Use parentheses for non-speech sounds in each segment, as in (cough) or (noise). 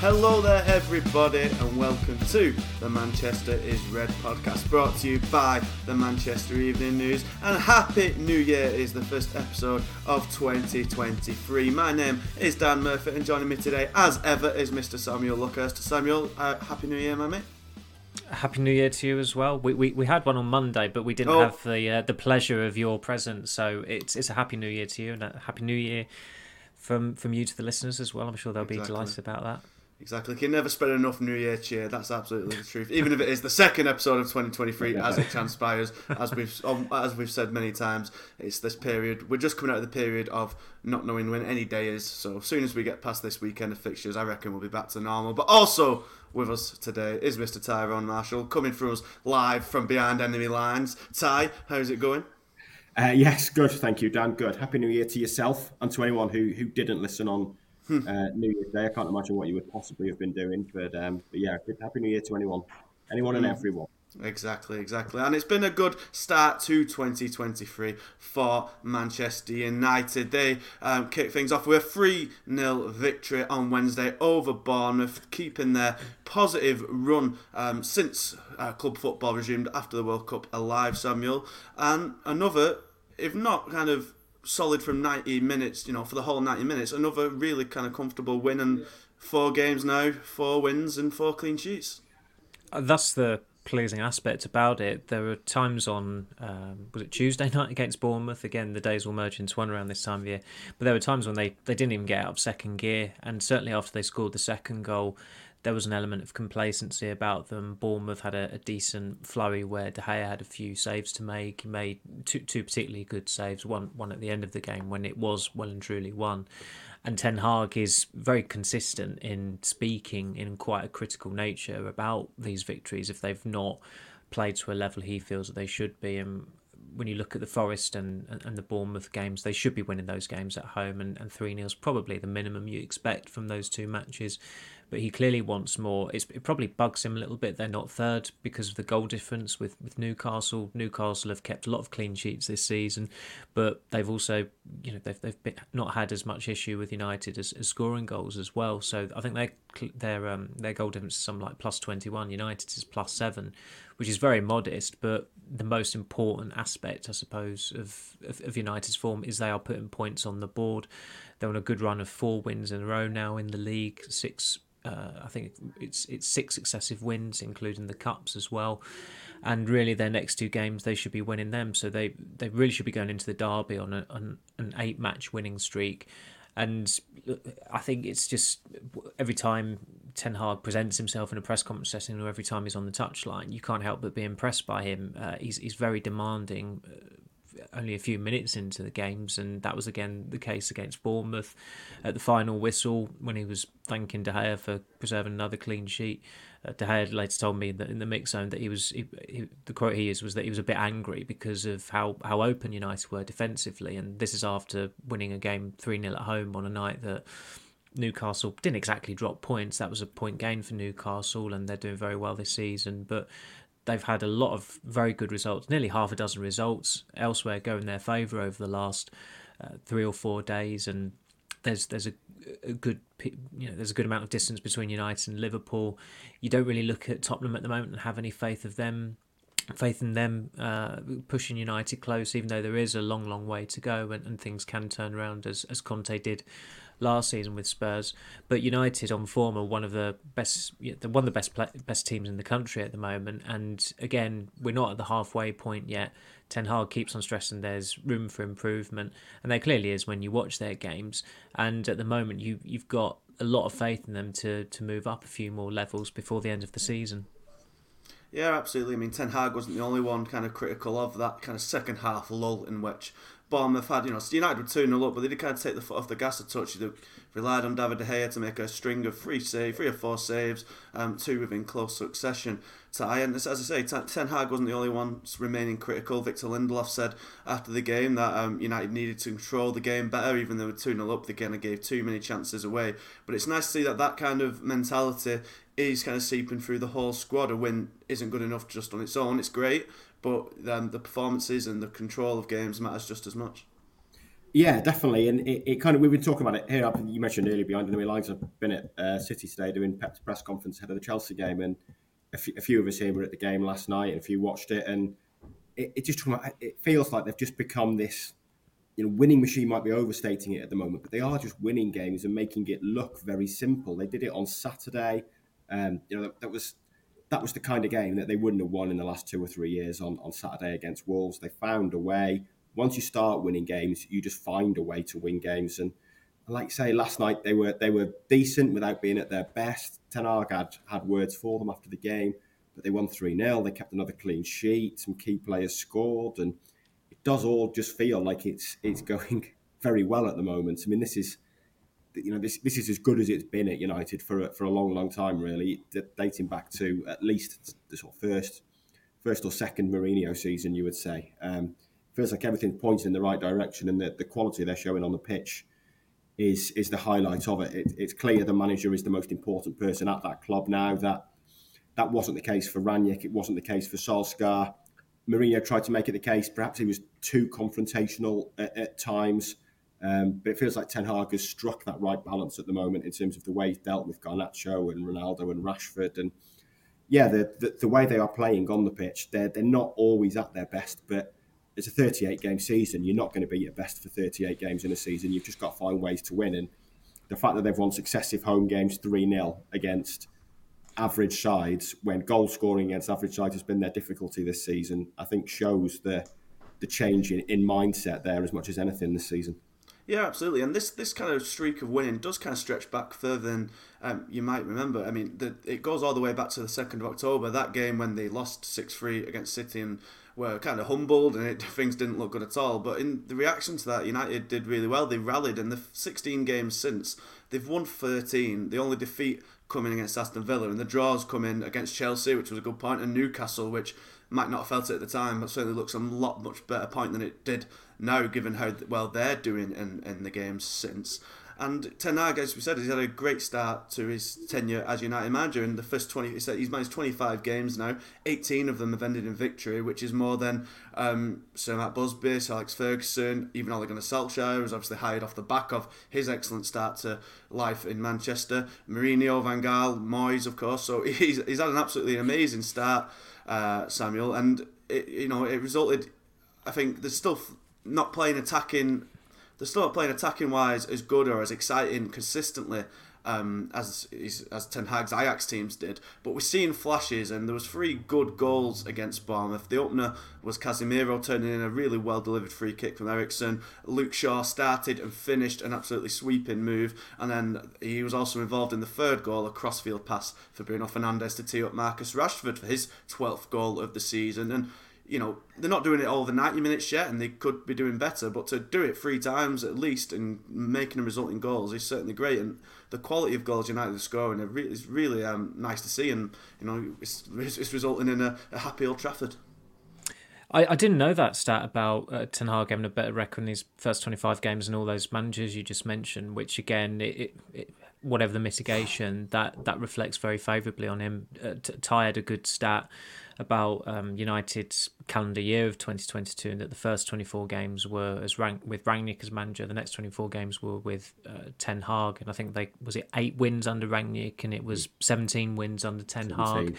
Hello there, everybody, and welcome to the Manchester is Red podcast brought to you by the Manchester Evening News. And Happy New Year is the first episode of 2023. My name is Dan Murphy, and joining me today, as ever, is Mr. Samuel Luckhurst. Samuel, uh, Happy New Year, my mate. Happy New Year to you as well. We, we, we had one on Monday, but we didn't Oh. have the uh, the pleasure of your presence. So it's it's a Happy New Year to you and a Happy New Year from from you to the listeners as well. I'm sure they'll be Exactly. delighted about that. Exactly. Can never spread enough New Year cheer. That's absolutely the truth. Even if it is the second episode of 2023, as it transpires, as we've um, as we've said many times, it's this period. We're just coming out of the period of not knowing when any day is. So as soon as we get past this weekend of fixtures, I reckon we'll be back to normal. But also with us today is Mr. Tyrone Marshall, coming through us live from behind enemy lines. Ty, how's it going? Uh, yes, good. Thank you, Dan. Good. Happy New Year to yourself and to anyone who, who didn't listen on uh, New Year's Day. I can't imagine what you would possibly have been doing, but um, but yeah, good. Happy New Year to anyone, anyone and everyone. Exactly, exactly. And it's been a good start to 2023 for Manchester United. They um, kicked things off with a 3 0 victory on Wednesday over Bournemouth, keeping their positive run um, since uh, club football resumed after the World Cup alive, Samuel. And another, if not kind of solid from 90 minutes, you know, for the whole 90 minutes, another really kind of comfortable win and four games now, four wins and four clean sheets. Uh, That's the pleasing aspect about it. There were times on um, was it Tuesday (laughs) night against Bournemouth? Again, the days will merge into one around this time of year. But there were times when they, they didn't even get out of second gear, and certainly after they scored the second goal, there was an element of complacency about them. Bournemouth had a, a decent flurry where De Gea had a few saves to make. He made two two particularly good saves. One one at the end of the game when it was well and truly won. And Ten Hag is very consistent in speaking in quite a critical nature about these victories if they've not played to a level he feels that they should be. And when you look at the Forest and, and, the Bournemouth games, they should be winning those games at home, and, and 3 0 is probably the minimum you expect from those two matches. But he clearly wants more. It's, it probably bugs him a little bit. They're not third because of the goal difference with, with Newcastle. Newcastle have kept a lot of clean sheets this season, but they've also, you know, they've, they've been, not had as much issue with United as, as scoring goals as well. So I think their their um, their goal difference is something like plus twenty one. united is plus seven, which is very modest. But the most important aspect, I suppose, of, of, of United's form is they are putting points on the board. They're on a good run of four wins in a row now in the league. Six, uh, I think it's it's six successive wins, including the cups as well. And really, their next two games they should be winning them. So they they really should be going into the derby on, a, on an eight match winning streak. And I think it's just every time Ten Hag presents himself in a press conference setting, or every time he's on the touchline, you can't help but be impressed by him. Uh, he's he's very demanding. Uh, only a few minutes into the games, and that was again the case against Bournemouth at the final whistle when he was thanking De Gea for preserving another clean sheet. Uh, De Gea later told me that in the mix zone that he was he, he, the quote he used was that he was a bit angry because of how, how open United were defensively, and this is after winning a game three 0 at home on a night that. Newcastle didn't exactly drop points. That was a point gain for Newcastle, and they're doing very well this season. But they've had a lot of very good results, nearly half a dozen results elsewhere go in their favour over the last uh, three or four days, and there's there's a, a good you know there's a good amount of distance between United and Liverpool. You don't really look at Tottenham at the moment and have any faith of them. Faith in them uh, pushing United close, even though there is a long, long way to go, and, and things can turn around as as Conte did last season with Spurs. But United on form are one of the best, one of the best best teams in the country at the moment. And again, we're not at the halfway point yet. Ten Hag keeps on stressing there's room for improvement, and there clearly is when you watch their games. And at the moment, you you've got a lot of faith in them to to move up a few more levels before the end of the season. Yeah, absolutely. I mean, Ten Hag wasn't the only one kind of critical of that kind of second half lull in which Bournemouth had, you know, United were 2 0 up, but they did kind of take the foot off the gas a touch. They relied on David De Gea to make a string of three save, three or four saves, um, two within close succession. To and as I say, Ten Hag wasn't the only one remaining critical. Victor Lindelof said after the game that um, United needed to control the game better, even though they were 2 0 up. They kind of gave too many chances away. But it's nice to see that that kind of mentality is kind of seeping through the whole squad. A win isn't good enough just on its own. It's great, but um, the performances and the control of games matters just as much. Yeah, definitely, and it, it, kind of we've been talking about it here. You mentioned earlier behind enemy lines. I've been at uh, City today doing Pep's press conference ahead of the Chelsea game, and a, f- a few of us here were at the game last night, and a few watched it, and it, it just it feels like they've just become this. You know, winning machine might be overstating it at the moment, but they are just winning games and making it look very simple. They did it on Saturday. Um, you know, that, that was that was the kind of game that they wouldn't have won in the last two or three years on, on Saturday against Wolves. They found a way. Once you start winning games, you just find a way to win games. And like I say, last night they were they were decent without being at their best. Ten Hag had, had words for them after the game, but they won 3 0. They kept another clean sheet. Some key players scored. And it does all just feel like it's it's (laughs) going very well at the moment. I mean, this is you know this this is as good as it's been at United for a, for a long long time really dating back to at least the sort of first first or second Mourinho season you would say. Um, feels like everything's pointing in the right direction and the, the quality they're showing on the pitch is is the highlight of it. it. It's clear the manager is the most important person at that club now. That that wasn't the case for Rangnick it wasn't the case for Solskjaer. Mourinho tried to make it the case. Perhaps he was too confrontational at, at times um, but it feels like Ten Hag has struck that right balance at the moment in terms of the way he's dealt with Garnacho and Ronaldo and Rashford. And yeah, the, the, the way they are playing on the pitch, they're, they're not always at their best, but it's a 38 game season. You're not going to be your best for 38 games in a season. You've just got to find ways to win. And the fact that they've won successive home games 3 0 against average sides, when goal scoring against average sides has been their difficulty this season, I think shows the, the change in, in mindset there as much as anything this season. Yeah, absolutely. And this this kind of streak of winning does kind of stretch back further than um, you might remember. I mean, the, it goes all the way back to the second of October. That game when they lost six three against City and were kind of humbled and it, (laughs) things didn't look good at all. But in the reaction to that, United did really well. They rallied, and the 16 games since they've won 13. The only defeat coming against Aston Villa, and the draws coming against Chelsea, which was a good point, and Newcastle, which might not have felt it at the time, but certainly looks a lot much better point than it did now, given how well they're doing in, in the games since. And Ten Hag, as we said, he's had a great start to his tenure as United manager. In the first 20, he said he's managed 25 games now. 18 of them have ended in victory, which is more than um, Sir Matt Busby, Sir Alex Ferguson, even Ole Gunnar Solskjaer, was obviously hired off the back of his excellent start to life in Manchester. Mourinho, Van Gaal, Moyes, of course. So (laughs) he's, he's had an absolutely amazing start, uh, Samuel. And, it, you know, it resulted, I think, there's still not playing attacking. They're still not playing attacking wise as good or as exciting consistently um, as as Ten Hag's Ajax teams did. But we're seeing flashes, and there was three good goals against Bournemouth. The opener was Casemiro turning in a really well delivered free kick from Eriksen. Luke Shaw started and finished an absolutely sweeping move, and then he was also involved in the third goal, a crossfield pass for Bruno Fernandes to tee up Marcus Rashford for his 12th goal of the season. And you know, they're not doing it all the 90 minutes yet and they could be doing better, but to do it three times at least and making a result in goals is certainly great. And the quality of goals United are scoring is really um, nice to see and, you know, it's, it's resulting in a, a happy Old Trafford. I, I didn't know that stat about uh, Ten Hag having a better record in his first 25 games and all those managers you just mentioned, which again, it, it, it whatever the mitigation, that, that reflects very favourably on him. Uh, Ty had a good stat about um, United's calendar year of 2022 and that the first 24 games were as rank with Rangnick as manager. The next 24 games were with uh, Ten Hag, and I think they was it eight wins under Rangnick and it was 17 wins under Ten 17. Hag.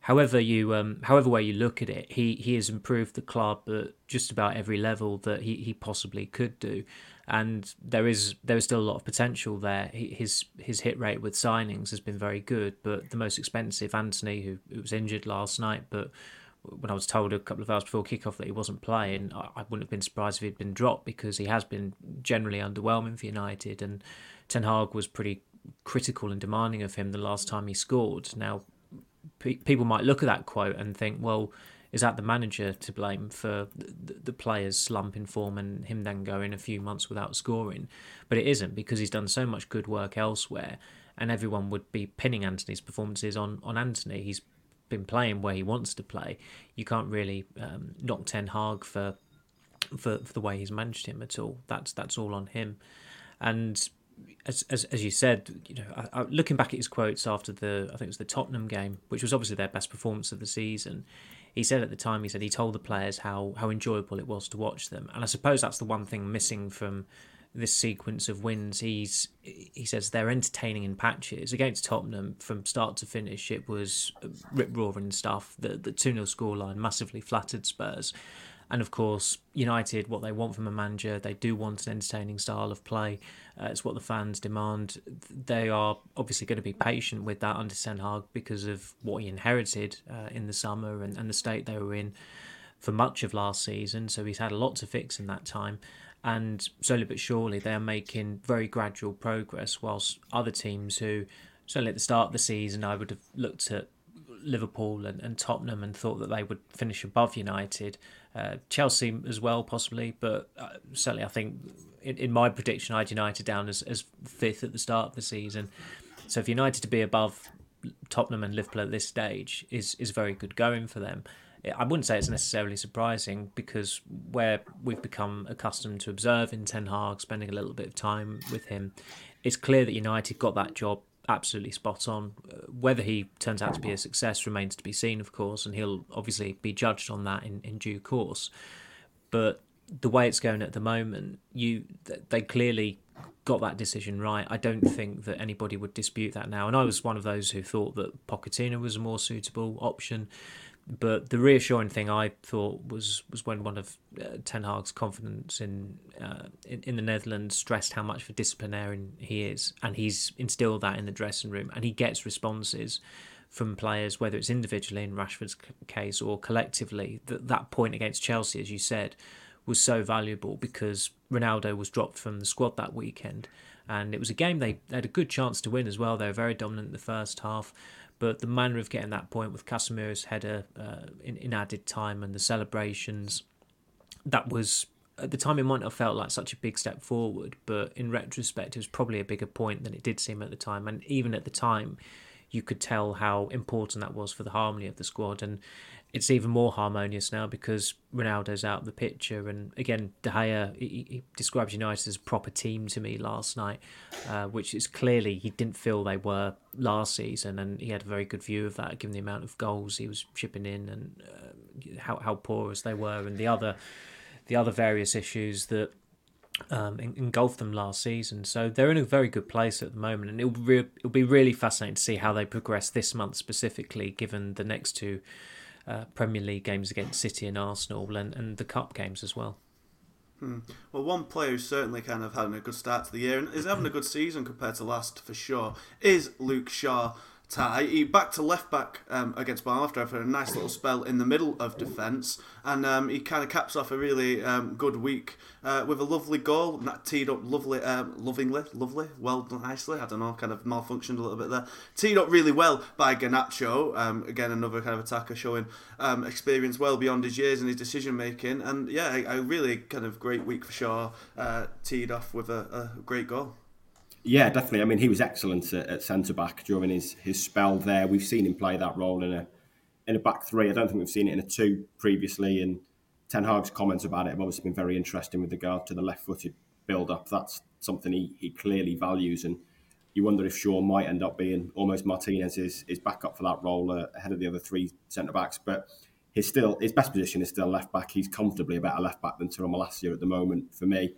However you, um, however way you look at it, he he has improved the club at just about every level that he, he possibly could do and there is there is still a lot of potential there. His his hit rate with signings has been very good, but the most expensive, Antony, who, who was injured last night, but when I was told a couple of hours before kickoff that he wasn't playing, I, wouldn't have been surprised if he'd been dropped because he has been generally underwhelming for United, and Ten Hag was pretty critical and demanding of him the last time he scored. Now pe- people might look at that quote and think, well, is that the manager to blame for the, the players' slump in form and him then going a few months without scoring? But it isn't because he's done so much good work elsewhere, and everyone would be pinning Antony's performances on on Antony. He's been playing where he wants to play. You can't really um, knock Ten Hag for, for for the way he's managed him at all. That's that's all on him, and as, as, as you said, you know, I, I, looking back at his quotes after the, I think it was the Tottenham game, which was obviously their best performance of the season. He said at the time, he said he told the players how how enjoyable it was to watch them, and I suppose that's the one thing missing from this sequence of wins. He's he says they're entertaining in patches against Tottenham from start to finish. It was rip roaring stuff. The the two 0 scoreline massively flattered Spurs, and of course, United, what they want from a manager, they do want an entertaining style of play. Uh, it's what the fans demand. They are obviously going to be patient with that under Ten Hag because of what he inherited uh, in the summer and, and the state they were in for much of last season. So he's had a lot to fix in that time. And slowly but surely, they are making very gradual progress, whilst other teams who, certainly at the start of the season, I would have looked at Liverpool and, and Tottenham and thought that they would finish above United. Uh, Chelsea as well, possibly, but uh, certainly I think in, in, my prediction, I had United down as, as fifth at the start of the season. So if United to be above Tottenham and Liverpool at this stage is is very good going for them. I wouldn't say it's necessarily surprising because where we've become accustomed to observing Ten Hag, spending a little bit of time with him, it's clear that United got that job absolutely spot on. Uh, whether he turns out to be a success remains to be seen, of course, and he'll obviously be judged on that in, in due course. But the way it's going at the moment, you they clearly got that decision right. I don't think that anybody would dispute that now. And I was one of those who thought that Pochettino was a more suitable option. But the reassuring thing I thought was was when one of uh, Ten Hag's confidence in, uh, in, in the Netherlands stressed how much of a disciplinarian he is, and he's instilled that in the dressing room, and he gets responses from players, whether it's individually in Rashford's case or collectively. That that point against Chelsea, as you said, was so valuable because Ronaldo was dropped from the squad that weekend, and it was a game they had a good chance to win as well. They were very dominant in the first half. But the manner of getting that point with Casemiro's header uh, in, in added time and the celebrations, that was at the time it might not have felt like such a big step forward, but in retrospect, it was probably a bigger point than it did seem at the time. And even at the time, you could tell how important that was for the harmony of the squad. And it's even more harmonious now because Ronaldo's out of the picture. And again, De Gea, he, he describes United as a proper team to me last night, uh, which is clearly he didn't feel they were last season. And he had a very good view of that given the amount of goals he was chipping in and uh, how, how porous they were and the other, the other various issues that um, engulfed them last season. So they're in a very good place at the moment, and it'll re- it'll be really fascinating to see how they progress this month specifically, given the next two uh, Premier League games against City and Arsenal, and, and the cup games as well. Hmm. Well, one player who's certainly kind of having a good start to the year and is having a good season compared to last for sure is Luke Shaw. He back to left back um, against Bournemouth after a nice little spell in the middle of defence, and um, he kind of caps off a really um, good week uh, with a lovely goal. That teed up lovely, um, lovingly, lovely, well nicely. I don't know, kind of malfunctioned a little bit there. Teed up really well by Garnacho. Um, again, another kind of attacker showing um, experience well beyond his years and his decision making. And yeah, a, a, really kind of great week for Shaw. Uh, teed off with a, a great goal. Yeah, definitely. I mean, he was excellent at, at centre back during his, his spell there. We've seen him play that role in a in a back three. I don't think we've seen it in a two previously. And Ten Hag's comments about it have obviously been very interesting with regard to the left footed build up. That's something he, he clearly values. And you wonder if Shaw might end up being almost Martinez's his backup for that role uh, ahead of the other three centre backs. But his still his best position is still left back. He's comfortably a better left back than Tyrell Malacia at the moment for me.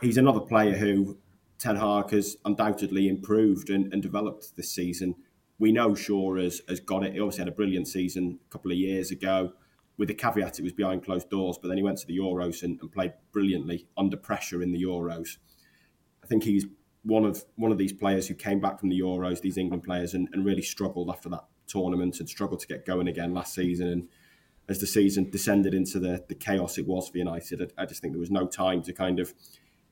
He's another player who Ten Hag has undoubtedly improved and, and developed this season. We know Shaw has, has got it. He obviously had a brilliant season a couple of years ago, with the caveat it was behind closed doors, but then he went to the Euros and, and played brilliantly under pressure in the Euros. I think he's one of one of these players who came back from the Euros, these England players, and, and really struggled after that tournament and struggled to get going again last season. And as the season descended into the, the chaos it was for United, I, I just think there was no time to kind of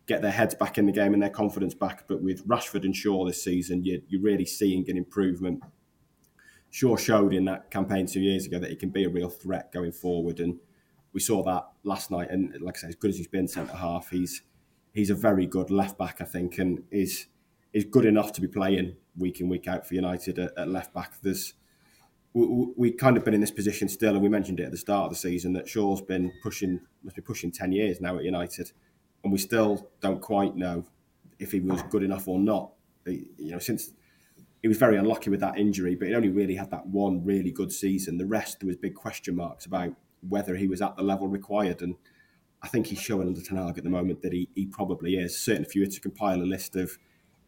get their heads back in the game and their confidence back. But with Rashford and Shaw this season, you're, you're really seeing an improvement. Shaw showed in that campaign two years ago that he can be a real threat going forward, and we saw that last night. And like I say, as good as he's been centre half, he's he's a very good left back, I think, and is is good enough to be playing week in week out for United at, at left back. There's we, we kind of been in this position still, and we mentioned it at the start of the season that Shaw's been pushing must be pushing ten years now at United, and we still don't quite know if he was good enough or not. You know, since he was very unlucky with that injury, but he only really had that one really good season. The rest, there was big question marks about whether he was at the level required. And I think he's showing under Ten Hag at the moment that he, he probably is. Certainly, if you were to compile a list of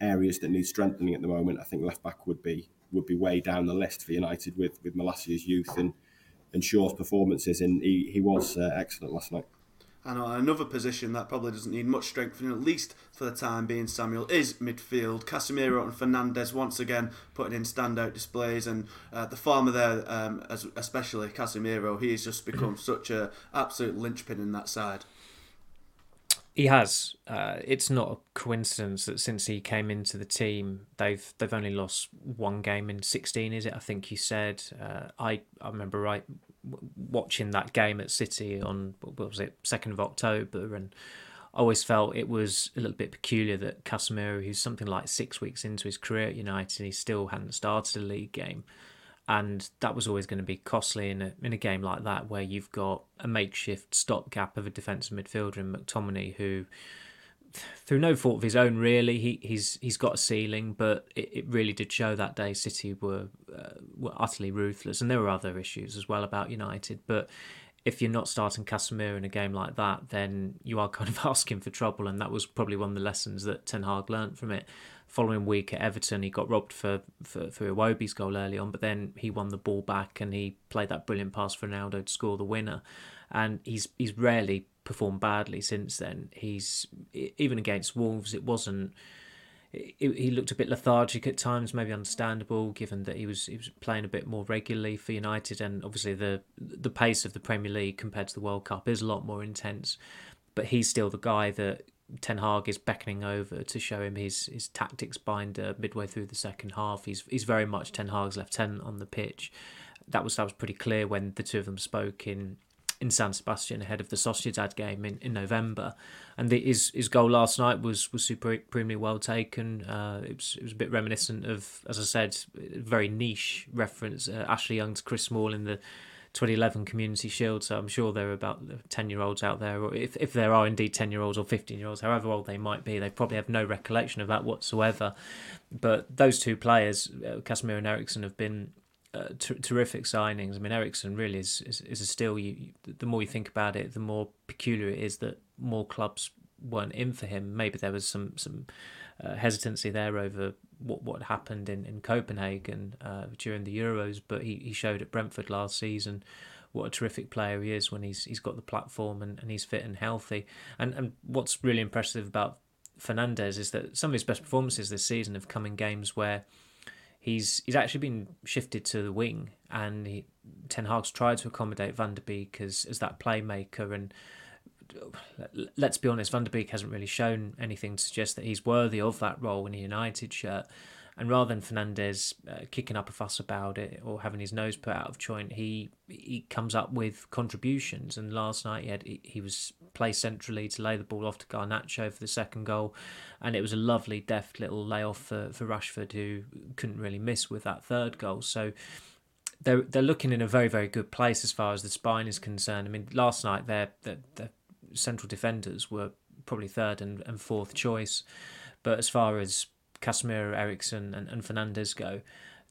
areas that need strengthening at the moment, I think left back would be would be way down the list for United with with Malacia's youth and and Shaw's performances. And he, he was uh, excellent last night. And on another position that probably doesn't need much strengthening, at least for the time being, Samuel, is midfield. Casemiro and Fernandes once again putting in standout displays, and uh, the farmer there, um, as, especially Casemiro, he has just become (clears throat) such a absolute linchpin in that side. He has. Uh, it's not a coincidence that since he came into the team, they've they've only lost one game in sixteen. Is it? I think you said. Uh, I I remember right watching that game at City on what was it second of October, and I always felt it was a little bit peculiar that Casemiro, who's something like six weeks into his career at United, he still hadn't started a league game, and that was always going to be costly in a in a game like that where you've got a makeshift stopgap of a defensive midfielder in McTominay who through no fault of his own, really. He he's he's got a ceiling, but it, it really did show that day City were uh, were utterly ruthless, and there were other issues as well about United. But if you're not starting Casemiro in a game like that, then you are (laughs) kind of asking for trouble, and that was probably one of the lessons that Ten Hag learnt from it. Following week at Everton, he got robbed for for, for Iwobi's goal early on, but then he won the ball back and he played that brilliant pass for Ronaldo to score the winner. And he's he's rarely performed badly since then. He's even against Wolves, it wasn't. He looked a bit lethargic at times, maybe understandable given that he was he was playing a bit more regularly for United, and obviously the the pace of the Premier League compared to the World Cup is a lot more intense. But he's still the guy that Ten Hag is beckoning over to show him his his tactics binder midway through the second half. He's he's very much Ten Hag's lieutenant on the pitch. That was that was pretty clear when the two of them spoke in in San Sebastian ahead of the Sociedad game in, in November. And the, his his goal last night was was supremely well taken. Uh, it was it was a bit reminiscent of, as I said, very niche reference. Uh, Ashley Young to Chris Smalling in the 2011 Community Shield. So I'm sure there are about 10 year olds out there, or if, if there are indeed 10 year olds or 15 year olds, however old they might be, they probably have no recollection of that whatsoever. But those two players, uh, Casemiro and Eriksen, have been uh, terrific signings. I mean, Eriksen really is, is, is a still. You, the more you think about it, the more peculiar it is that more clubs weren't in for him. Maybe there was some some uh, hesitancy there over what what happened in in Copenhagen uh, during the Euros, but he, he showed at Brentford last season what a terrific player he is when he's he's got the platform and, and he's fit and healthy. And and what's really impressive about Fernandes is that some of his best performances this season have come in games where he's he's actually been shifted to the wing, and he, Ten Hag's tried to accommodate Van der Beek as as that playmaker. And let's be honest, Van der Beek hasn't really shown anything to suggest that he's worthy of that role in a United shirt. And rather than Fernandes uh, kicking up a fuss about it or having his nose put out of joint, he he comes up with contributions. And last night he had he was placed centrally to lay the ball off to Garnacho for the second goal, and it was a lovely, deft little layoff for for Rashford who couldn't really miss with that third goal. So they're they're looking in a very very good place as far as the spine is concerned. I mean, last night their their central defenders were probably third and, and fourth choice, but as far as Casemiro, Eriksen, and, and Fernandes go,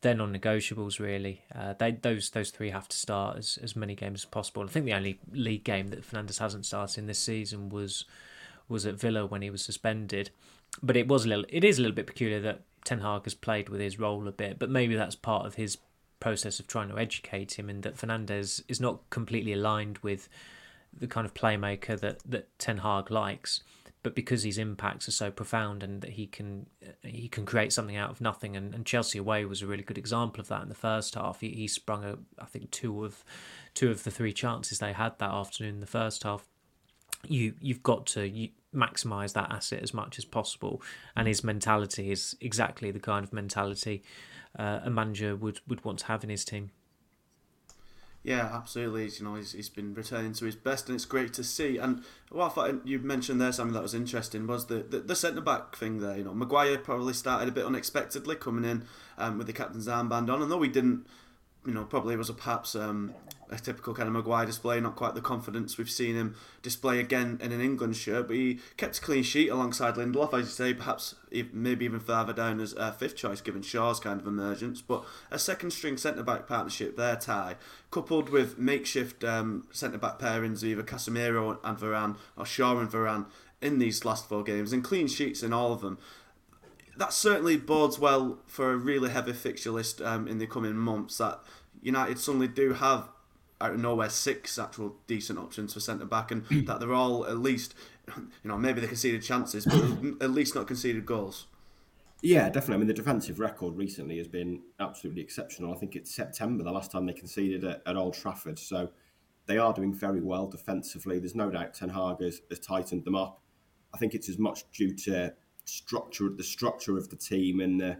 they're non-negotiables really. Uh, they those those three have to start as, as many games as possible. I think the only league game that Fernandes hasn't started in this season was was at Villa when he was suspended. But it was a little it is a little bit peculiar that Ten Hag has played with his role a bit, but maybe that's part of his process of trying to educate him in that Fernandes is not completely aligned with the kind of playmaker that, that Ten Hag likes but because his impacts are so profound and that he can he can create something out of nothing and, and Chelsea away was a really good example of that in the first half he, he sprung a, I think two of two of the three chances they had that afternoon in the first half you you've got to you maximise that asset as much as possible. And his mentality is exactly the kind of mentality uh, a manager would, would want to have in his team. Yeah, absolutely. You know, he's, he's been returning to his best, and it's great to see. And what I thought you mentioned there, something that was interesting, was the, the, the centre back thing there. You know, Maguire probably started a bit unexpectedly coming in um, with the captain's armband on, and though he didn't, you know, probably was a perhaps um, a typical kind of Maguire display, not quite the confidence we've seen him display again in an England shirt, but he kept a clean sheet alongside Lindelof, as you say, perhaps maybe even further down as a fifth choice given Shaw's kind of emergence. But a second string centre back partnership there, Ty, coupled with makeshift um, centre back pairings either Casemiro and Varane or Shaw and Varane in these last four games, and clean sheets in all of them that certainly bodes well for a really heavy fixture list um, in the coming months. That United suddenly do have out of nowhere six actual decent options for centre back, and (clears throat) that they're all at least, you know, maybe they conceded chances, but at least not conceded goals. Yeah, definitely. I mean, the defensive record recently has been absolutely exceptional. I think it's September the last time they conceded at, at Old Trafford, so they are doing very well defensively. There's no doubt Ten Hag has, has tightened them up. I think it's as much due to structure, the structure of the team, and the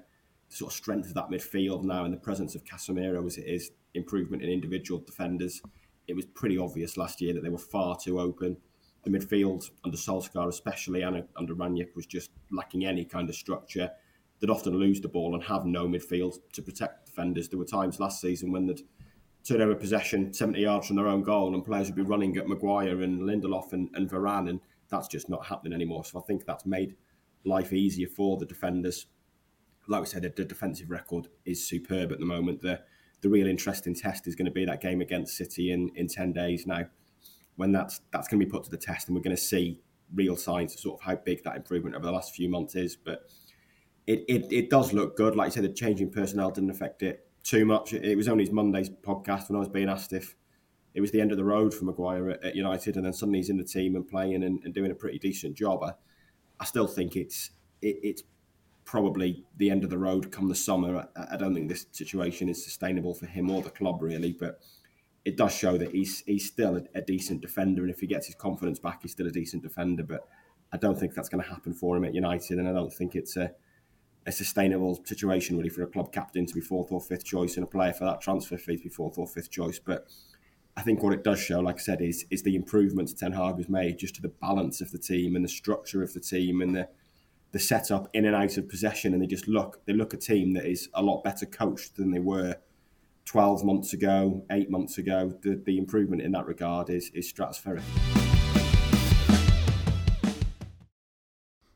sort of strength of that midfield now, and the presence of Casemiro as it is improvement in individual defenders. It was pretty obvious last year that they were far too open. The midfield under Solskjaer, especially and under Rangnick, was just lacking any kind of structure. They'd often lose the ball and have no midfield to protect defenders. There were times last season when they'd turn over possession 70 yards from their own goal and players would be running at Maguire and Lindelof and, and Varane, and that's just not happening anymore. So I think that's made life easier for the defenders. Like we said, the defensive record is superb at the moment. The the real interesting test is going to be that game against City in, in 10 days now, when that's that's going to be put to the test and we're going to see real signs of sort of how big that improvement over the last few months is. But it, it, it does look good. Like I said, the changing personnel didn't affect it too much. It, was only his Monday's podcast when I was being asked if it was the end of the road for Maguire at, at United, and then suddenly he's in the team and playing and, and doing a pretty decent job. I, I still think it's it, it's probably the end of the road come the summer. I, I, don't think this situation is sustainable for him or the club really, but it does show that he's he's still a, a, decent defender, and if he gets his confidence back, he's still a decent defender. But I don't think that's going to happen for him at United, and I don't think it's a a sustainable situation really for a club captain to be fourth or fifth choice and a player for that transfer fee to be fourth or fifth choice. But I think what it does show, like I said, is is the improvements Ten Hag has made just to the balance of the team and the structure of the team and the the setup in and out of possession, and they just look they look a team that is a lot better coached than they were 12 months ago, eight months ago. The, the improvement in that regard is is stratospheric.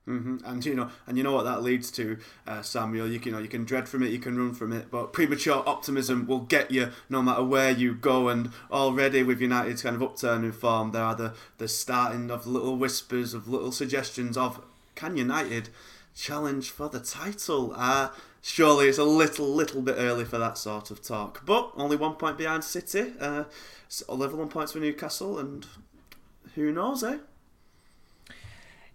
Mm-hmm. And you know, and you know what that leads to, uh, Samuel. You can, you know, you can dread from it, you can run from it, but premature optimism will get you no matter where you go. And already with United's kind of upturning form, there are the the starting of little whispers of little suggestions of can United challenge for the title? Uh, surely it's a little, little bit early for that sort of talk. But only one point behind City, uh, level one points for Newcastle, and who knows, eh?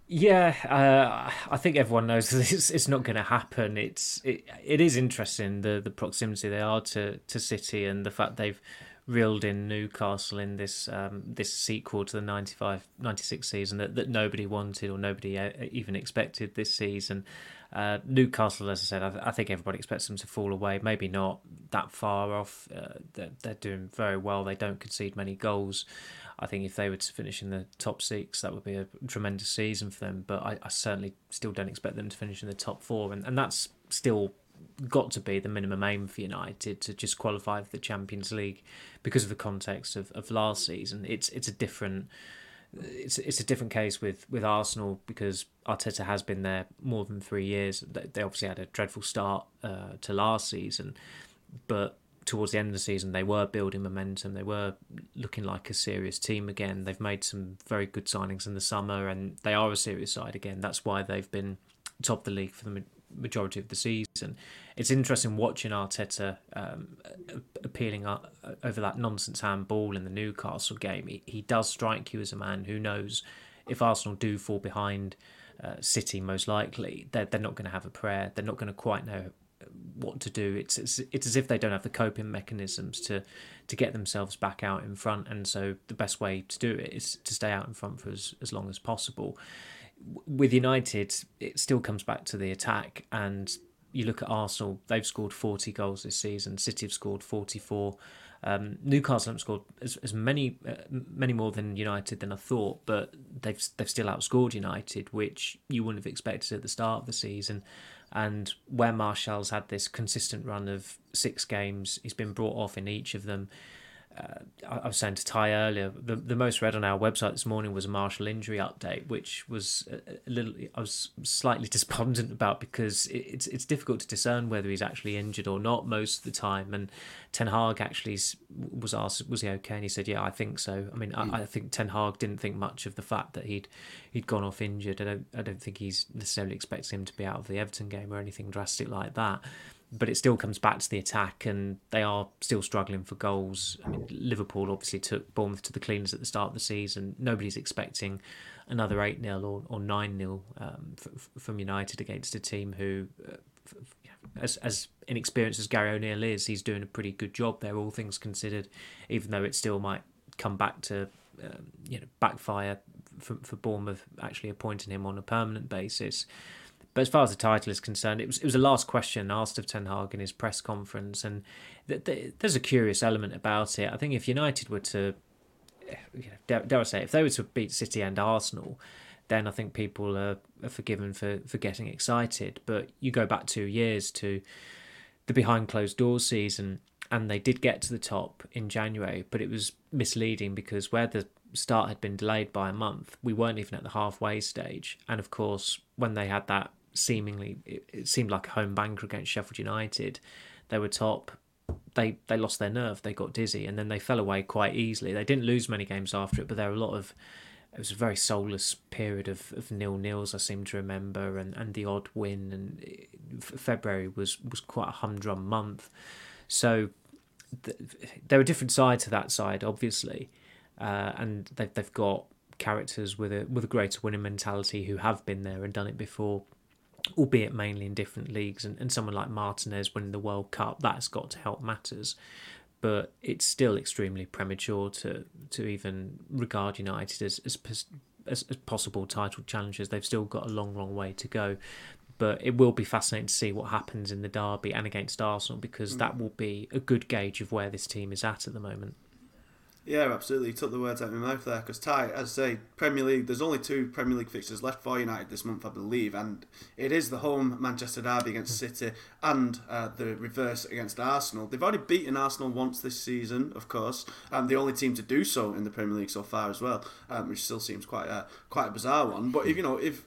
Yeah, uh, I think everyone knows (laughs) it's, it's not going to happen. It's it, it is interesting the the proximity they are to, to City and the fact they've reeled in Newcastle in this um, this sequel to the 95 96 season that, that nobody wanted or nobody uh, even expected this season. Uh, Newcastle, as I said, I, I, think everybody expects them to fall away. Maybe not that far off. Uh, they're, they're, doing very well. They don't concede many goals. I think if they were to finish in the top six, that would be a tremendous season for them. But I, I certainly still don't expect them to finish in the top four, and, and that's still got to be the minimum aim for United to just qualify for the Champions League because of the context of, of last season. It's it's a different it's it's a different case with, with Arsenal because Arteta has been there more than three years. They obviously had a dreadful start uh, to last season, but towards the end of the season they were building momentum. They were looking like a serious team again. They've made some very good signings in the summer, and they are a serious side again. That's why they've been top of the league for the majority of the season. It's interesting watching Arteta um, appealing over that nonsense handball in the Newcastle game. He, he does strike you as a man who knows if Arsenal do fall behind uh, City, most likely they're they're not going to have a prayer. They're not going to quite know what to do. It's, it's it's as if they don't have the coping mechanisms to to get themselves back out in front. And so the best way to do it is to stay out in front for as, as long as possible with United, it still comes back to the attack. And you look at Arsenal; they've scored forty goals this season. City have scored forty-four. Um, Newcastle haven't scored as, as many uh, many more than United than I thought, but they've they've still outscored United, which you wouldn't have expected at the start of the season. And where Martial's had this consistent run of six games, he's been brought off in each of them uh, I was saying to Ty earlier, the, the most read on our website this morning was a Martial injury update, which was a, a little I was slightly (laughs) despondent about because it, it's it's difficult to discern whether he's actually injured or not most of the time. And Ten Hag actually was asked, was he okay? And he said, yeah, I think so. I mean. I, I, think Ten Hag didn't think much of the fact that he'd he'd gone off injured. I don't I don't think he's necessarily expecting him to be out of the Everton game or anything drastic like that but it still comes back to the attack, and they are still struggling for goals. I mean, Liverpool obviously took Bournemouth to the cleaners at the start of the season. Nobody's expecting another 8 0 or, or 9 0 um, from United against a team who, uh, as, as inexperienced as Gary O'Neill is, he's doing a pretty good job there, all things considered, even though it still might come back to um, you know backfire for, for Bournemouth actually appointing him on a permanent basis. But as far as the title is concerned, it was it was a last question asked of Ten Hag in his press conference, and th- th- there's a curious element about it. I think if United were to, you know, dare, dare I say, if they were to beat City and Arsenal, then I think people are, are forgiven for, for getting excited. But you go back two years to the behind closed doors season, and they did get to the top in January, but it was misleading because where the start had been delayed by a month, we weren't even at the halfway stage. And of course, when they had that seemingly it, seemed like a home banker against Sheffield United. They were top. They they lost their nerve. They got dizzy, and then they fell away quite easily. They didn't lose many games after it, but there were a lot of. It was a very soulless period of, of nil nils. I seem to remember, and, and the odd win. And February was was quite a humdrum month. So th- there are different sides to that side, obviously, uh, and they've they've got characters with a with a greater winning mentality who have been there and done it before albeit mainly in different leagues, and, and someone like Martinez winning the World Cup, that's got to help matters. But it's still extremely premature to to even regard United as as, as, as possible title challengers. They've still got a long, long way to go. But it will be fascinating to see what happens in the derby and against Arsenal because mm. that will be a good gauge of where this team is at at the moment. Yeah, absolutely. You took the words out of my mouth there. Because Ty, as I say, Premier League. There's only two Premier League fixtures left for United this month, I believe, and it is the home Manchester derby against City and uh, the reverse against Arsenal. They've already beaten Arsenal once this season, of course, and the only team to do so in the Premier League so far as well, um, which still seems quite a quite a bizarre one. But if you know if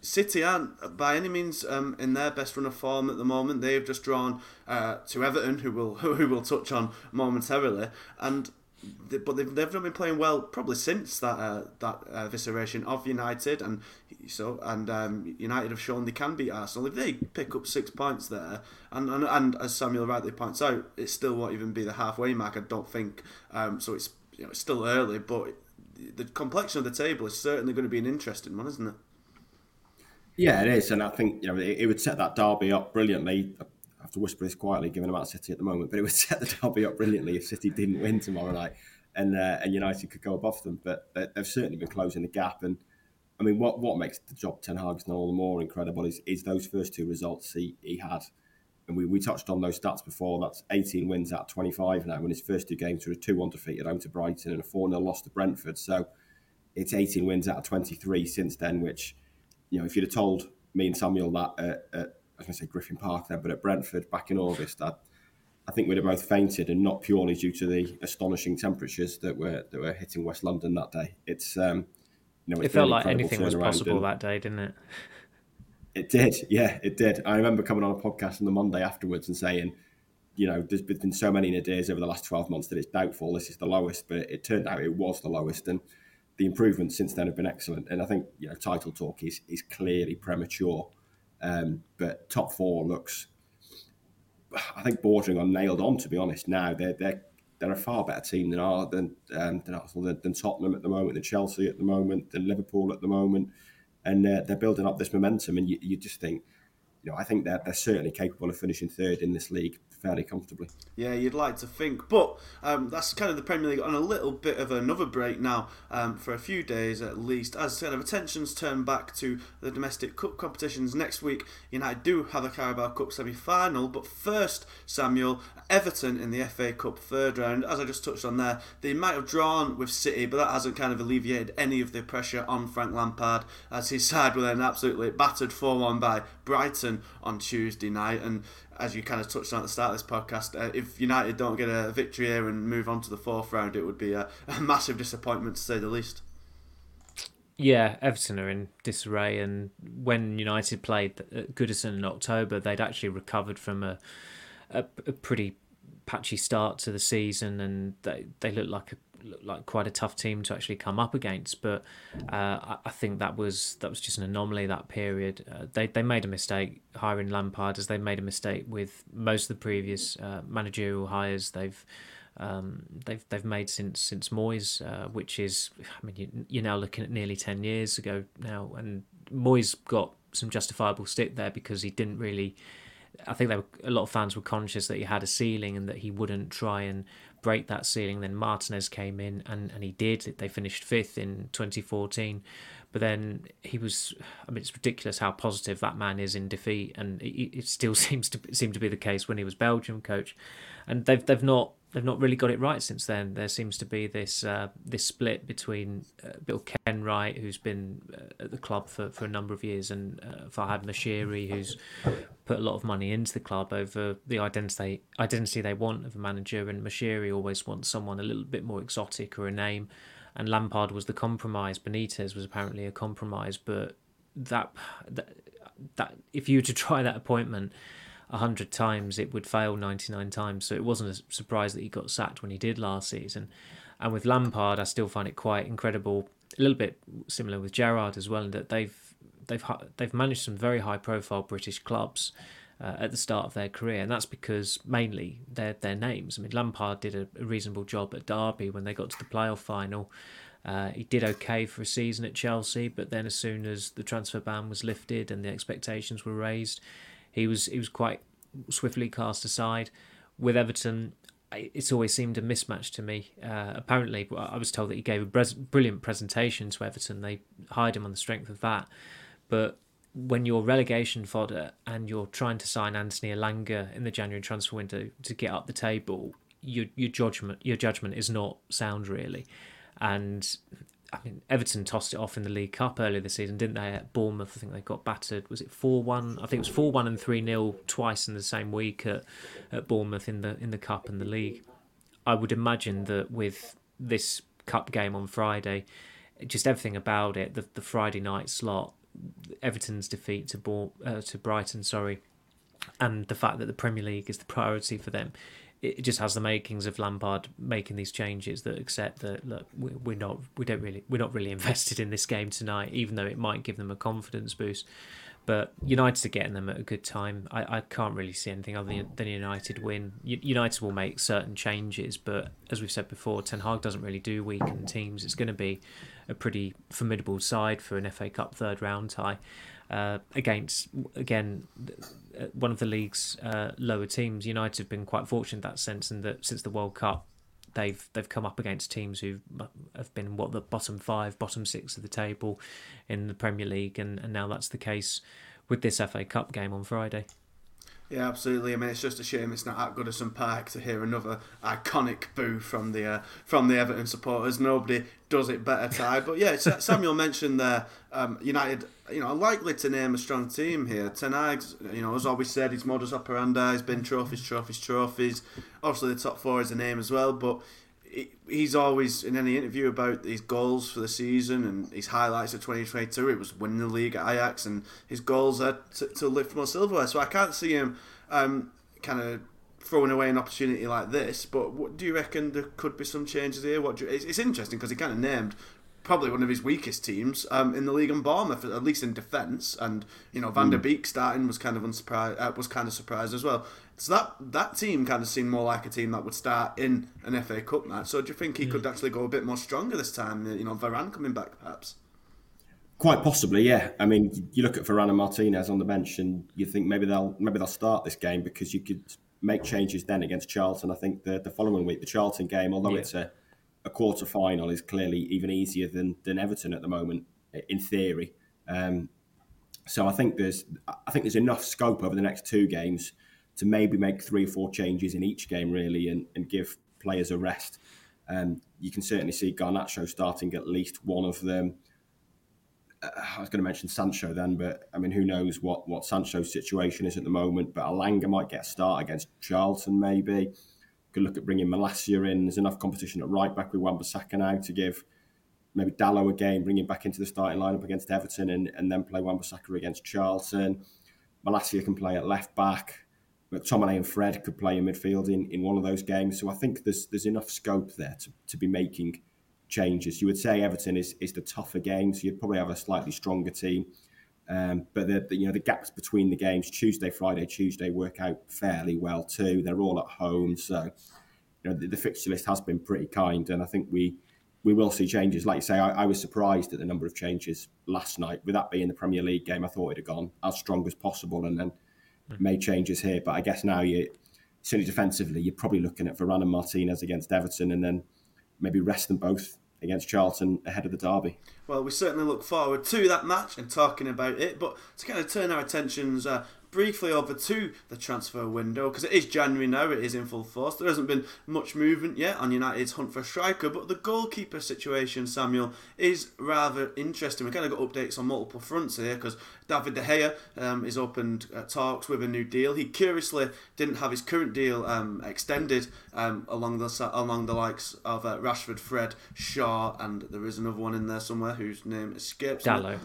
City aren't by any means um, in their best run of form at the moment. They've just drawn uh, to Everton, who will (laughs) who will touch on momentarily, and but they've, they've not been playing well probably since that uh, that evisceration of United and so and um, United have shown they can beat Arsenal. If they pick up six points there and and, and as Samuel rightly points out it still won't even be the halfway mark I don't think. Um, so it's you know it's still early but the complexion of the table is certainly going to be an interesting one isn't it? Yeah it is and I think you know it, it would set that derby up brilliantly have to whisper this quietly, given about City at the moment, but it would (laughs) set the derby up brilliantly if City didn't win tomorrow night, and uh, and United could go above them. But they've certainly been closing the gap. And I mean, what what makes the job Ten Hag's now all the more incredible is is those first two results he he had. And we, we touched on those stats before. That's 18 wins out of 25 now. In his first two games, were a 2 1 defeat at home to Brighton and a 4 0 loss to Brentford. So it's 18 wins out of 23 since then, which, you know, if you'd have told me and Samuel that at, at was going to say Griffin Park then, but at Brentford back in August, I, I think we'd have both fainted, and not purely due to the astonishing temperatures that were that were hitting West London that day. It's um, you know, it felt like anything was possible that day, didn't it? It did, yeah, it did. I remember coming on a podcast on the Monday afterwards and saying, you know, there's been so many nadirs over the last 12 months that it's doubtful this is the lowest, but it turned out it was the lowest. And the improvements since then have been excellent. And I think, you know, title talk is, is clearly premature. Um, but top four looks, I think, bordering on nailed on. To be honest, now they're they're they're a far better team than than um, than Arsenal, than, than, Tottenham at the moment, than Chelsea at the moment, than Liverpool at the moment, and uh, they're building up this momentum. And you, you just think, you know, I think they're, they're certainly capable of finishing third in this league fairly comfortably. Yeah, you'd like to think, but um, that's kind of the Premier League on a little bit of another break now um, for a few days at least. As kind of attentions turn back to the domestic cup competitions next week, United do have a Carabao Cup semi-final, but first, Samuel, Everton in the FA Cup third round. As I just touched on there, they might have drawn with City, but that hasn't kind of alleviated any of the pressure on Frank Lampard as his side were then absolutely battered 4-1 by Brighton on Tuesday night and as you kind of touched on at the start of this podcast, uh, if United don't get a victory here and move on to the fourth round, it would be a, a (laughs) massive disappointment to say the least. Yeah, Everton are in disarray, and when United played at Goodison in October, they'd actually recovered from a, a, a pretty patchy start to the season, and they they looked like a like quite a tough team to actually come up against. But uh, I, think that was that was just an anomaly that period. Uh, they they made a mistake hiring Lampard, as they made a mistake with most of the previous uh, managerial hires they've. Um, they've they've made since since Moyes, uh, which is I mean you, you're now looking at nearly ten years ago now, and Moyes got some justifiable stick there because he didn't really. I think were, a lot of fans were conscious that he had a ceiling and that he wouldn't try and break that ceiling. Then Martinez came in and, and he did. They finished fifth in 2014. But then he was, I mean, it's ridiculous how positive that man is in defeat. And it, it still (laughs) seems to seem to be the case when he was Belgium coach. And they've, they've not they've not really got it right since then. There seems to be this uh, this split between uh, Bill Kenwright, who's been uh, at the club for, for a number of years, and uh, Farhad Moshiri, who's put a lot of money into the club over the identity identity they want of a manager. And Moshiri always wants someone a little bit more exotic or a name. And Lampard was the compromise. Benitez was apparently a compromise, but that that, that if you were to (laughs) try that appointment 100 times, it would fail 99 times. So it wasn't a surprise that he got sacked when he did last season. And with Lampard, I still find it quite incredible. A little bit similar with Gerrard as well, in that they've they've they've managed some very high profile British clubs uh, at the start of their career, and that's because mainly their their names. I mean, Lampard did a, a reasonable job at Derby when they got to the playoff final. Uh, he did okay for a season at Chelsea, but then as soon as the transfer ban was lifted and the expectations were raised, he was he was quite swiftly cast aside. With Everton, it's always seemed a mismatch to me. Uh, apparently, I was told that he gave a brilliant presentation to Everton. They hired him on the strength of that. But when you're relegation fodder and you're trying to sign Anthony Elanga in the January transfer window to get up the table, your your judgment your judgment is not sound really. And I mean, Everton tossed it off in the League Cup earlier this season, didn't they? At Bournemouth, I think they got battered. Was it four one? I think it was four one and three 0 twice in the same week at, at Bournemouth in the in the Cup and the League. I would imagine that with this Cup game on Friday, just everything about it, the the Friday night slot, Everton's defeat to Bo- uh, to Brighton, sorry, and the fact that the Premier League is the priority for them it just has the makings of Lampard making these changes that accept that look we're not we don't really we're not really (laughs) invested in this game tonight even though it might give them a confidence boost but United are getting them at a good time. I, I can't really see anything other than, United win. United will make certain changes, but as we've said before, Ten Hag doesn't really do weakened teams. It's going to be a pretty formidable side for an FA Cup third round tie uh, against again uh, one of the league's uh, lower teams. United have been quite fortunate in that sense, and that since the World Cup, they've they've come up against teams who have been what the bottom five, bottom six of the table in the Premier League, and, and now that's the case with this FA Cup game on Friday. Yeah, absolutely. I mean, it's just a shame it's not at Goodison Park to hear another iconic boo from the uh, from the Everton supporters. Nobody does it better, Ty. But yeah, (laughs) Samuel mentioned there, um, United, you know, are likely to name a strong team here. Ten Hag's, you know, as always said, his modus operandi has been trophies, trophies, trophies. Obviously, the top four is a name as well, but he's always in any interview about his goals for the season and his highlights of 2022 it was winning the league at Ajax and his goals are to, to lift more silverware so I can't see him um, kind of throwing away an opportunity like this but what, do you reckon there could be some changes here what you, it's, it's, interesting because he kind of named probably one of his weakest teams um, in the league in Bournemouth, at least in defence. And you know, Van der hmm. Beek starting was kind of unsurprised. Uh, was kind of surprised as well. So that that team kind of seemed more like a team that would start in an FA Cup match. So do you think he could hmm. actually go a bit more stronger this time? You know, Varane coming back perhaps. Quite possibly, yeah. I mean, you look at Varane and Martinez on the bench, and you think maybe they'll maybe they'll start this game because you could make changes then against Charlton. I think the the following week, the Charlton game, although yeah. it's a, a quarter final, is clearly even easier than than Everton at the moment in theory. Um, so I think there's I think there's enough scope over the next two games to maybe make three or four changes in each game really and, and give players a rest. Um, you can certainly see Garnacho starting at least one of them. Uh, I was going to mention Sancho then, but I mean, who knows what, what Sancho's situation is at the moment. But Elanga might get a start against Charlton, maybe. Could look at bringing Malacia in. There's enough competition at right back with Wan-Bissaka now to give maybe Dalot again, bring him back into the starting lineup against Everton and, and then play Wan-Bissaka against Charlton. Malacia can play at left back. McTominay and Fred could play in midfield in, in one of those games. So I think there's there's enough scope there to, to be making changes. You would say Everton is, is the tougher game, so you'd probably have a slightly stronger team. Um, but the, the, you know the gaps between the games Tuesday, Friday, Tuesday work out fairly well too. They're all at home, so you know the, the fixture list has been pretty kind, and I think we we will see changes. Like you say, I, I, was surprised at the number of changes last night. With that being the Premier League game, I thought it had gone as strong as possible and then. Made changes here. But I guess now you certainly defensively, you're probably looking at Varane and Martinez against Everton, and then maybe rest them both against Charlton ahead of the derby. Well, we certainly look forward to that match and talking about it. But to kind of turn our attentions uh, briefly over to the transfer window because it is January now, it is in full force. There hasn't been much movement yet on United's hunt for a striker, but the goalkeeper situation, Samuel, is rather interesting. We kind of got updates on multiple fronts here because David De Gea um, is opened uh, talks with a new deal. He curiously didn't have his current deal um, extended um, along the along the likes of uh, Rashford, Fred, Shaw, and there is another one in there somewhere whose name escapes Dalot.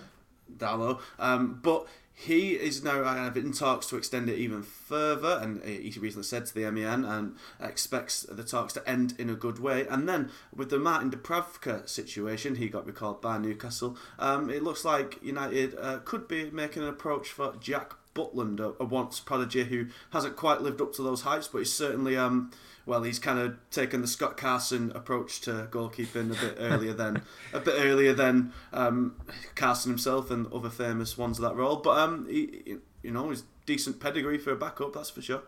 Dalot. Um, but he is now uh, in talks to extend it even further, and he recently said to the MEN and expects the talks to end in a good way. And then with the Martin Dubravka situation, he got recalled by Newcastle. Um, it looks like United uh, could be making an approach for Jack Butland, a, a once prodigy who hasn't quite lived up to those heights, but he's certainly. Um, well, he's kind of taken the Scott Carson approach to goalkeeping a bit earlier than a bit earlier than um, Carson himself and other famous ones of that role. But um, he, you know, he's decent pedigree for a backup, that's for sure.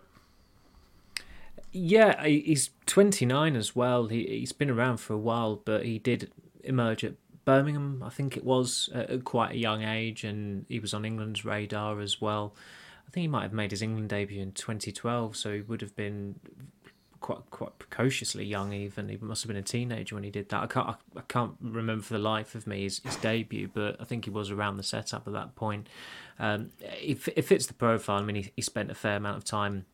Yeah, he's 29 as well. He he's been around for a while, but he did emerge at Birmingham, I think it was, at quite a young age, and he was on England's radar as well. I think he might have made his England debut in 2012, so he would have been quite quite precociously young. Even he must have been a teenager when he did that. I can't I, I can't remember for the life of me his, his, debut, but I think he was around the setup at that point. Um, it, it fits the profile. I mean, he, he spent a fair amount of time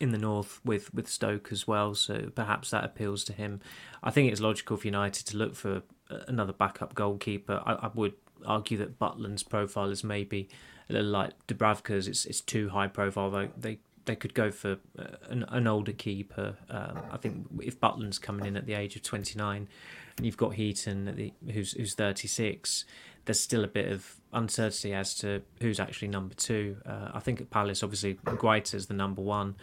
in the north with with Stoke as well, so perhaps that appeals to him. I think it's logical for United to look for another backup goalkeeper. I, I would argue that Butland's profile is maybe a little like Dubravka's. It's it's too high profile. They they they could go for uh, an, an older keeper. Um, I think if Butland's coming in at the age of 29 and you've got Heaton the, who's who's 36, there's still a bit of uncertainty as to who's actually number two. Uh, I think at Palace, obviously, Guaita's the number one.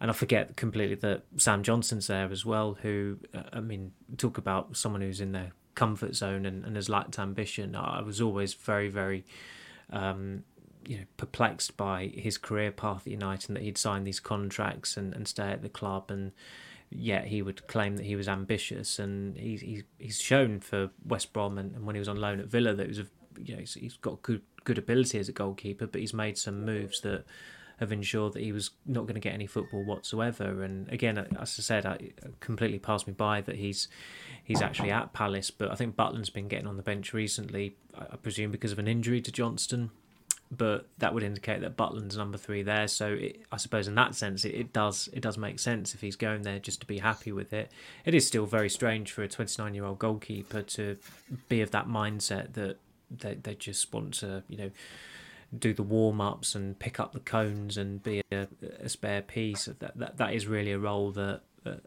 And I forget completely that Sam Johnstone's there as well, who, uh, I mean, talk about someone who's in their comfort zone and, and has lacked ambition. I was always very, very um, you know perplexed by his career path at United and that he'd signed these contracts and, and stay at the club and yet he would claim that he was ambitious and he's he's, he's shown for West Brom and, and when he was on loan at Villa that he was a, you know he's, he's got good good ability as a goalkeeper but he's made some moves that have ensured that he was not going to get any football whatsoever. And again, as I said, I completely passed me by that he's he's actually at Palace. But I think Butland's been getting on the bench recently. I presume because of an injury to Johnstone but that would indicate that Butland's number three there. So it, I suppose in that sense, it, it, does it does make sense if he's going there just to be happy with it. It is still very strange for a 29 year old goalkeeper to be of that mindset that they they just want to you know do the warm ups and pick up the cones and be a, a spare piece. That, that that is really a role that a,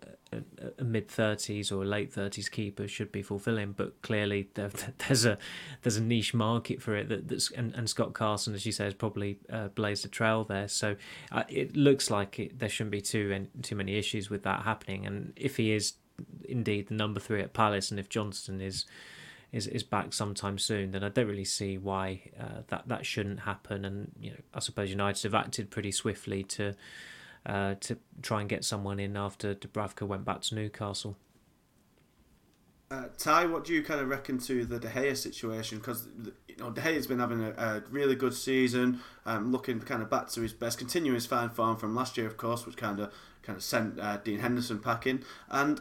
a, mid thirties or late thirties keeper should be fulfilling. But clearly, there, (laughs) there's a there's a niche market for it. That, that's and, and Scott Carson, as you say, has probably uh, blazed a trail there. So uh, it looks like it, there shouldn't be too too many issues with that happening. And if he is indeed the number three at Palace, and if Johnstone is is, is back sometime soon, then I don't really see why uh, that that shouldn't happen. And you know, I suppose United have acted pretty swiftly to uh, to try and get someone in after Dubravka went back to Newcastle. Uh, Ty, what do you kind of reckon to the De Gea situation? Because you know De Gea's been having a, a really good season, um, looking kind of back to his best, continuing his fine form from last year, of course, which kind of kind of sent uh, Dean Henderson packing. And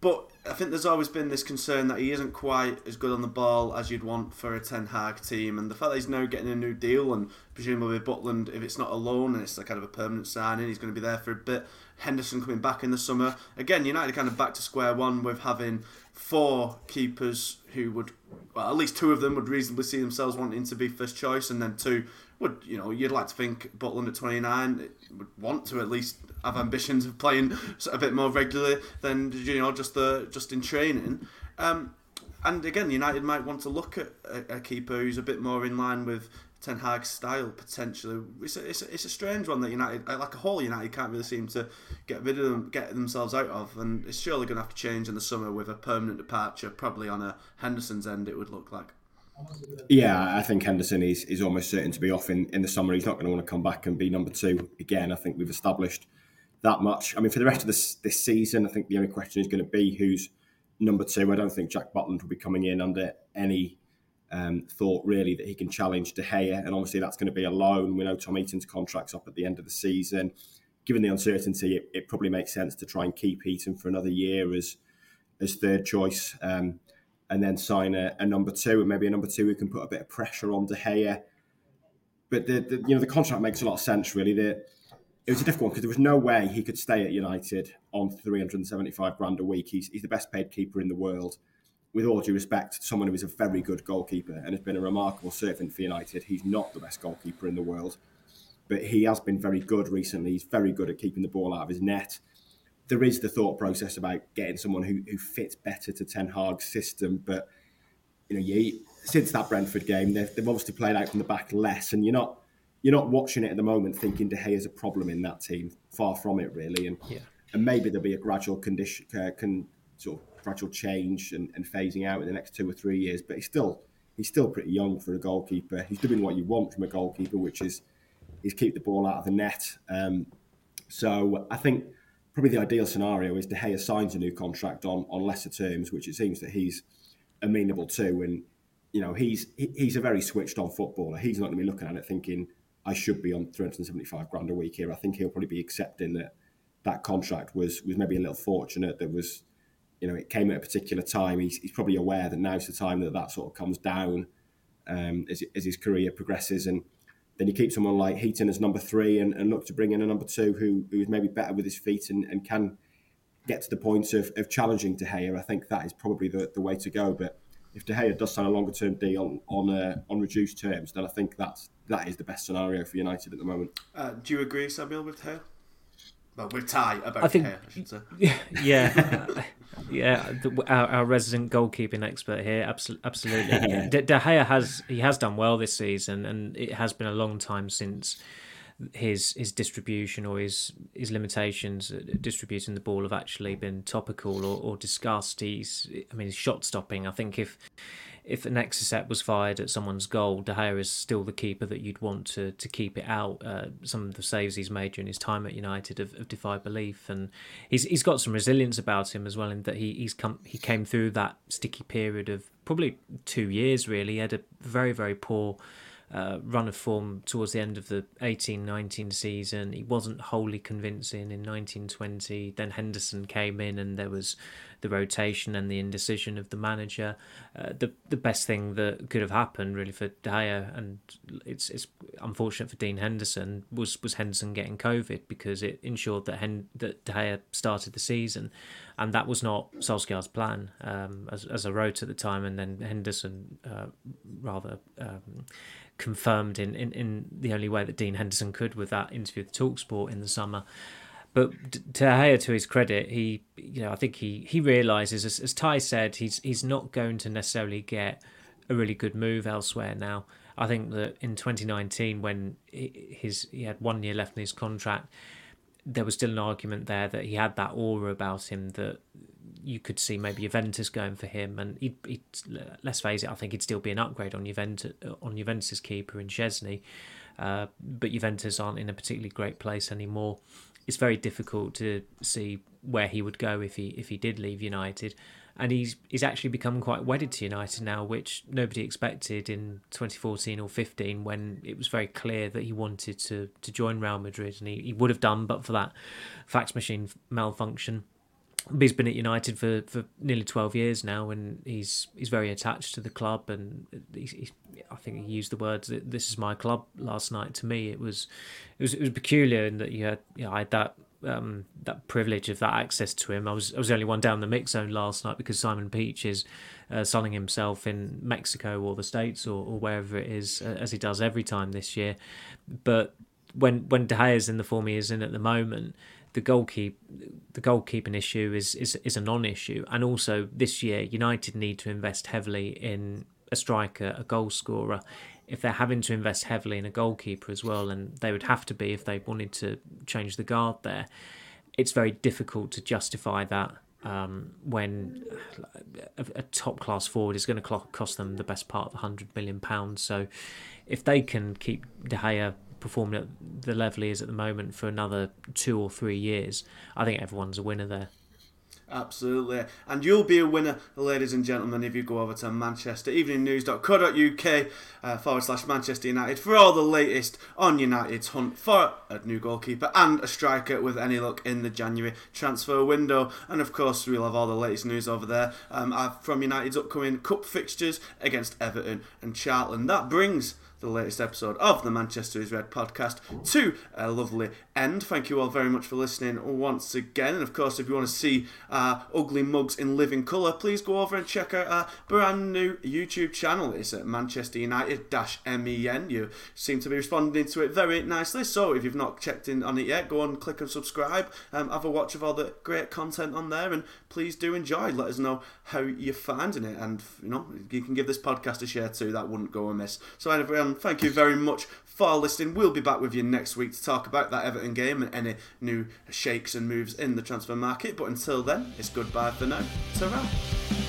but I think there's always been this concern that he isn't quite as good on the ball as you'd want for a Ten Hag team, and the fact that he's now getting a new deal, and presumably Butland, if it's not a loan and it's a kind of a permanent signing, he's going to be there for a bit. Henderson coming back in the summer again. United kind of back to square one with having four keepers who would, well, at least two of them would reasonably see themselves wanting to be first choice, and then two would, you know, you'd like to think Butland at 29 would want to at least have ambitions of playing a bit more regularly than you know just the just in training. Um, and again, United might want to look at a, a, keeper who's a bit more in line with Ten Hag's style potentially. It's a, it's a, it's a strange one that United, like a whole United, can't really seem to get rid of them, get themselves out of, and it's surely going to have to change in the summer with a permanent departure, probably on a Henderson's end. It would look like. Yeah, I think Henderson is, is almost certain to be off in, in the summer. He's not going to want to come back and be number two again. I think we've established that much. I mean, for the rest of this this season, I think the only question is going to be who's number two. I don't think Jack Butland will be coming in under any um, thought really that he can challenge De Gea, and obviously that's going to be a loan. We know Tom Heaton's contract's up at the end of the season. Given the uncertainty, it, it probably makes sense to try and keep Eaton for another year as as third choice, um, and then sign a, a, number two, and maybe a number two who can put a bit of pressure on De Gea. But the, the you know the contract makes a lot of sense really. The it was a difficult one because there was no way he could stay at United on 375 grand a week. He's, he's the best paid keeper in the world. With all due respect, someone who is a very good goalkeeper and has been a remarkable servant for United. He's not the best goalkeeper in the world, but he has been very good recently. He's very good at keeping the ball out of his net. There is the thought process about getting someone who, who fits better to Ten Hag's system, but you know, you, since that Brentford game, they've, they've obviously played out from the back less, and you're not you're not watching it at the moment thinking De Gea is a problem in that team. Far from it, really. And yeah. and maybe there'll be a gradual condition, uh, can sort of gradual change and, and phasing out in the next two or three years. But he's still he's still pretty young for a goalkeeper. He's doing what you want from a goalkeeper, which is is keep the ball out of the net. Um, so I think probably the ideal scenario is De Gea signs a new contract on on lesser terms, which it seems that he's amenable to. And you know he's he's a very switched on footballer. He's not going to be looking at it thinking I should be on 375 grand a week here. I think he'll probably be accepting that that contract was was maybe a little fortunate. That was, you know, it came at a particular time. He's, he's probably aware that now's the time that that sort of comes down um, as, as his career progresses. And then you keep someone like Heaton as number three and, and look to bring in a number two who who's maybe better with his feet and, and can get to the point of, of challenging De Gea. I think that is probably the, the way to go. But if De Gea does sign a longer term deal on uh, on reduced terms, then I think that's that is the best scenario for United at the moment. Uh, do you agree, Samuel, with Hale? Well, with Ty about I think, I should say. (laughs) Yeah, (laughs) (laughs) yeah. The, our, our, resident goalkeeping expert here, absolutely. absolutely. De, De Gea has he has done well this season, and it has been a long time since his his distribution or his his limitations distributing the ball have actually been topical or, or discussed. He's I mean, his shot stopping. I think if if an Exocet was fired at someone's goal, De Gea is still the keeper that you'd want to, to keep it out. Uh, some of the saves he's made during his time at United have, have, defied belief, and he's he's got some resilience about him as well. In that he he's come he came through that sticky period of probably two years. Really, he had a very very poor uh, run of form towards the end of the 18-19 season. He wasn't wholly convincing in 1920. Then Henderson came in, and there was the rotation and the indecision of the manager. Uh, the the best thing that could have happened really for Gea, and it's it's unfortunate for Dean Henderson, was was Henderson getting COVID because it ensured that Hen- that Gea started the season, and that was not Solskjaer's plan, um, as as I wrote at the time, and then Henderson uh, rather. Um, confirmed in, in, in the only way that Dean Henderson could with that interview with Talksport in the summer. But to Gea, to his credit, he, you know, I think he he realizes, as, as Ty said, he's he's not going to necessarily get a really good move elsewhere now. I think that in 2019, when his he had one year left in his contract, there was still an argument there that he had that aura about him that you could see maybe Juventus going for him, and he'd, he'd, let's face it, I think he'd still be an upgrade on Juventus on Juventus's keeper in Szczesny, uh, but Juventus aren't in a particularly great place anymore. It's very difficult to see where he would go if he if he did leave United, and he's he's actually become quite wedded to United now, which nobody expected in 2014 or 15 when it was very clear that he wanted to to join Real Madrid, and he, he would have done but for that fax machine malfunction he's been at United for, for nearly twelve years now, and he's he's very attached to the club. And he's, I think he used the words "This is my club" last night. To me, it was it was it was peculiar in that you had you know, I had that um, that privilege of that access to him. I was I was the only one down the mix zone last night because Simon Peach is uh, himself in Mexico or the States or, or wherever it is, uh, as he does every time this year. But when when De Gea is in the form he is in at the moment the goalkeep the goalkeeping issue is, is is a non-issue and also this year United need to invest heavily in a striker a goal scorer if they're having to invest heavily in a goalkeeper as well and they would have to be if they wanted to change the guard there it's very difficult to justify that um, when a, a top class forward is going to cost them the best part of 100 million pounds so if they can keep De Gea performing at the level he is at the moment for another two or three years, I think everyone's a winner there. Absolutely. And you'll be a winner, ladies and gentlemen, if you go over to Manchester manchestereveningnews.co.uk uh, forward slash Manchester United for all the latest on United's hunt for a new goalkeeper and a striker with any luck in the January transfer window. And of course, we'll have all the latest news over there um, uh, from United's upcoming cup fixtures against Everton and Charlton. That brings the latest episode of the Manchester is Red podcast to a lovely end. Thank you all very much for listening once again. And of course, if you want to see uh, ugly mugs in living colour, please go over and check out our brand new YouTube channel. It's at Manchester United MEN. You seem to be responding to it very nicely. So if you've not checked in on it yet, go and click and subscribe. Um, have a watch of all the great content on there, and please do enjoy. Let us know how you're finding it, and you know you can give this podcast a share too. That wouldn't go amiss. So everyone Um, thank you very much for listening. We'll be back with you next week to talk about that Everton game and any new shakes and moves in the transfer market. But until then, it's goodbye for now. ta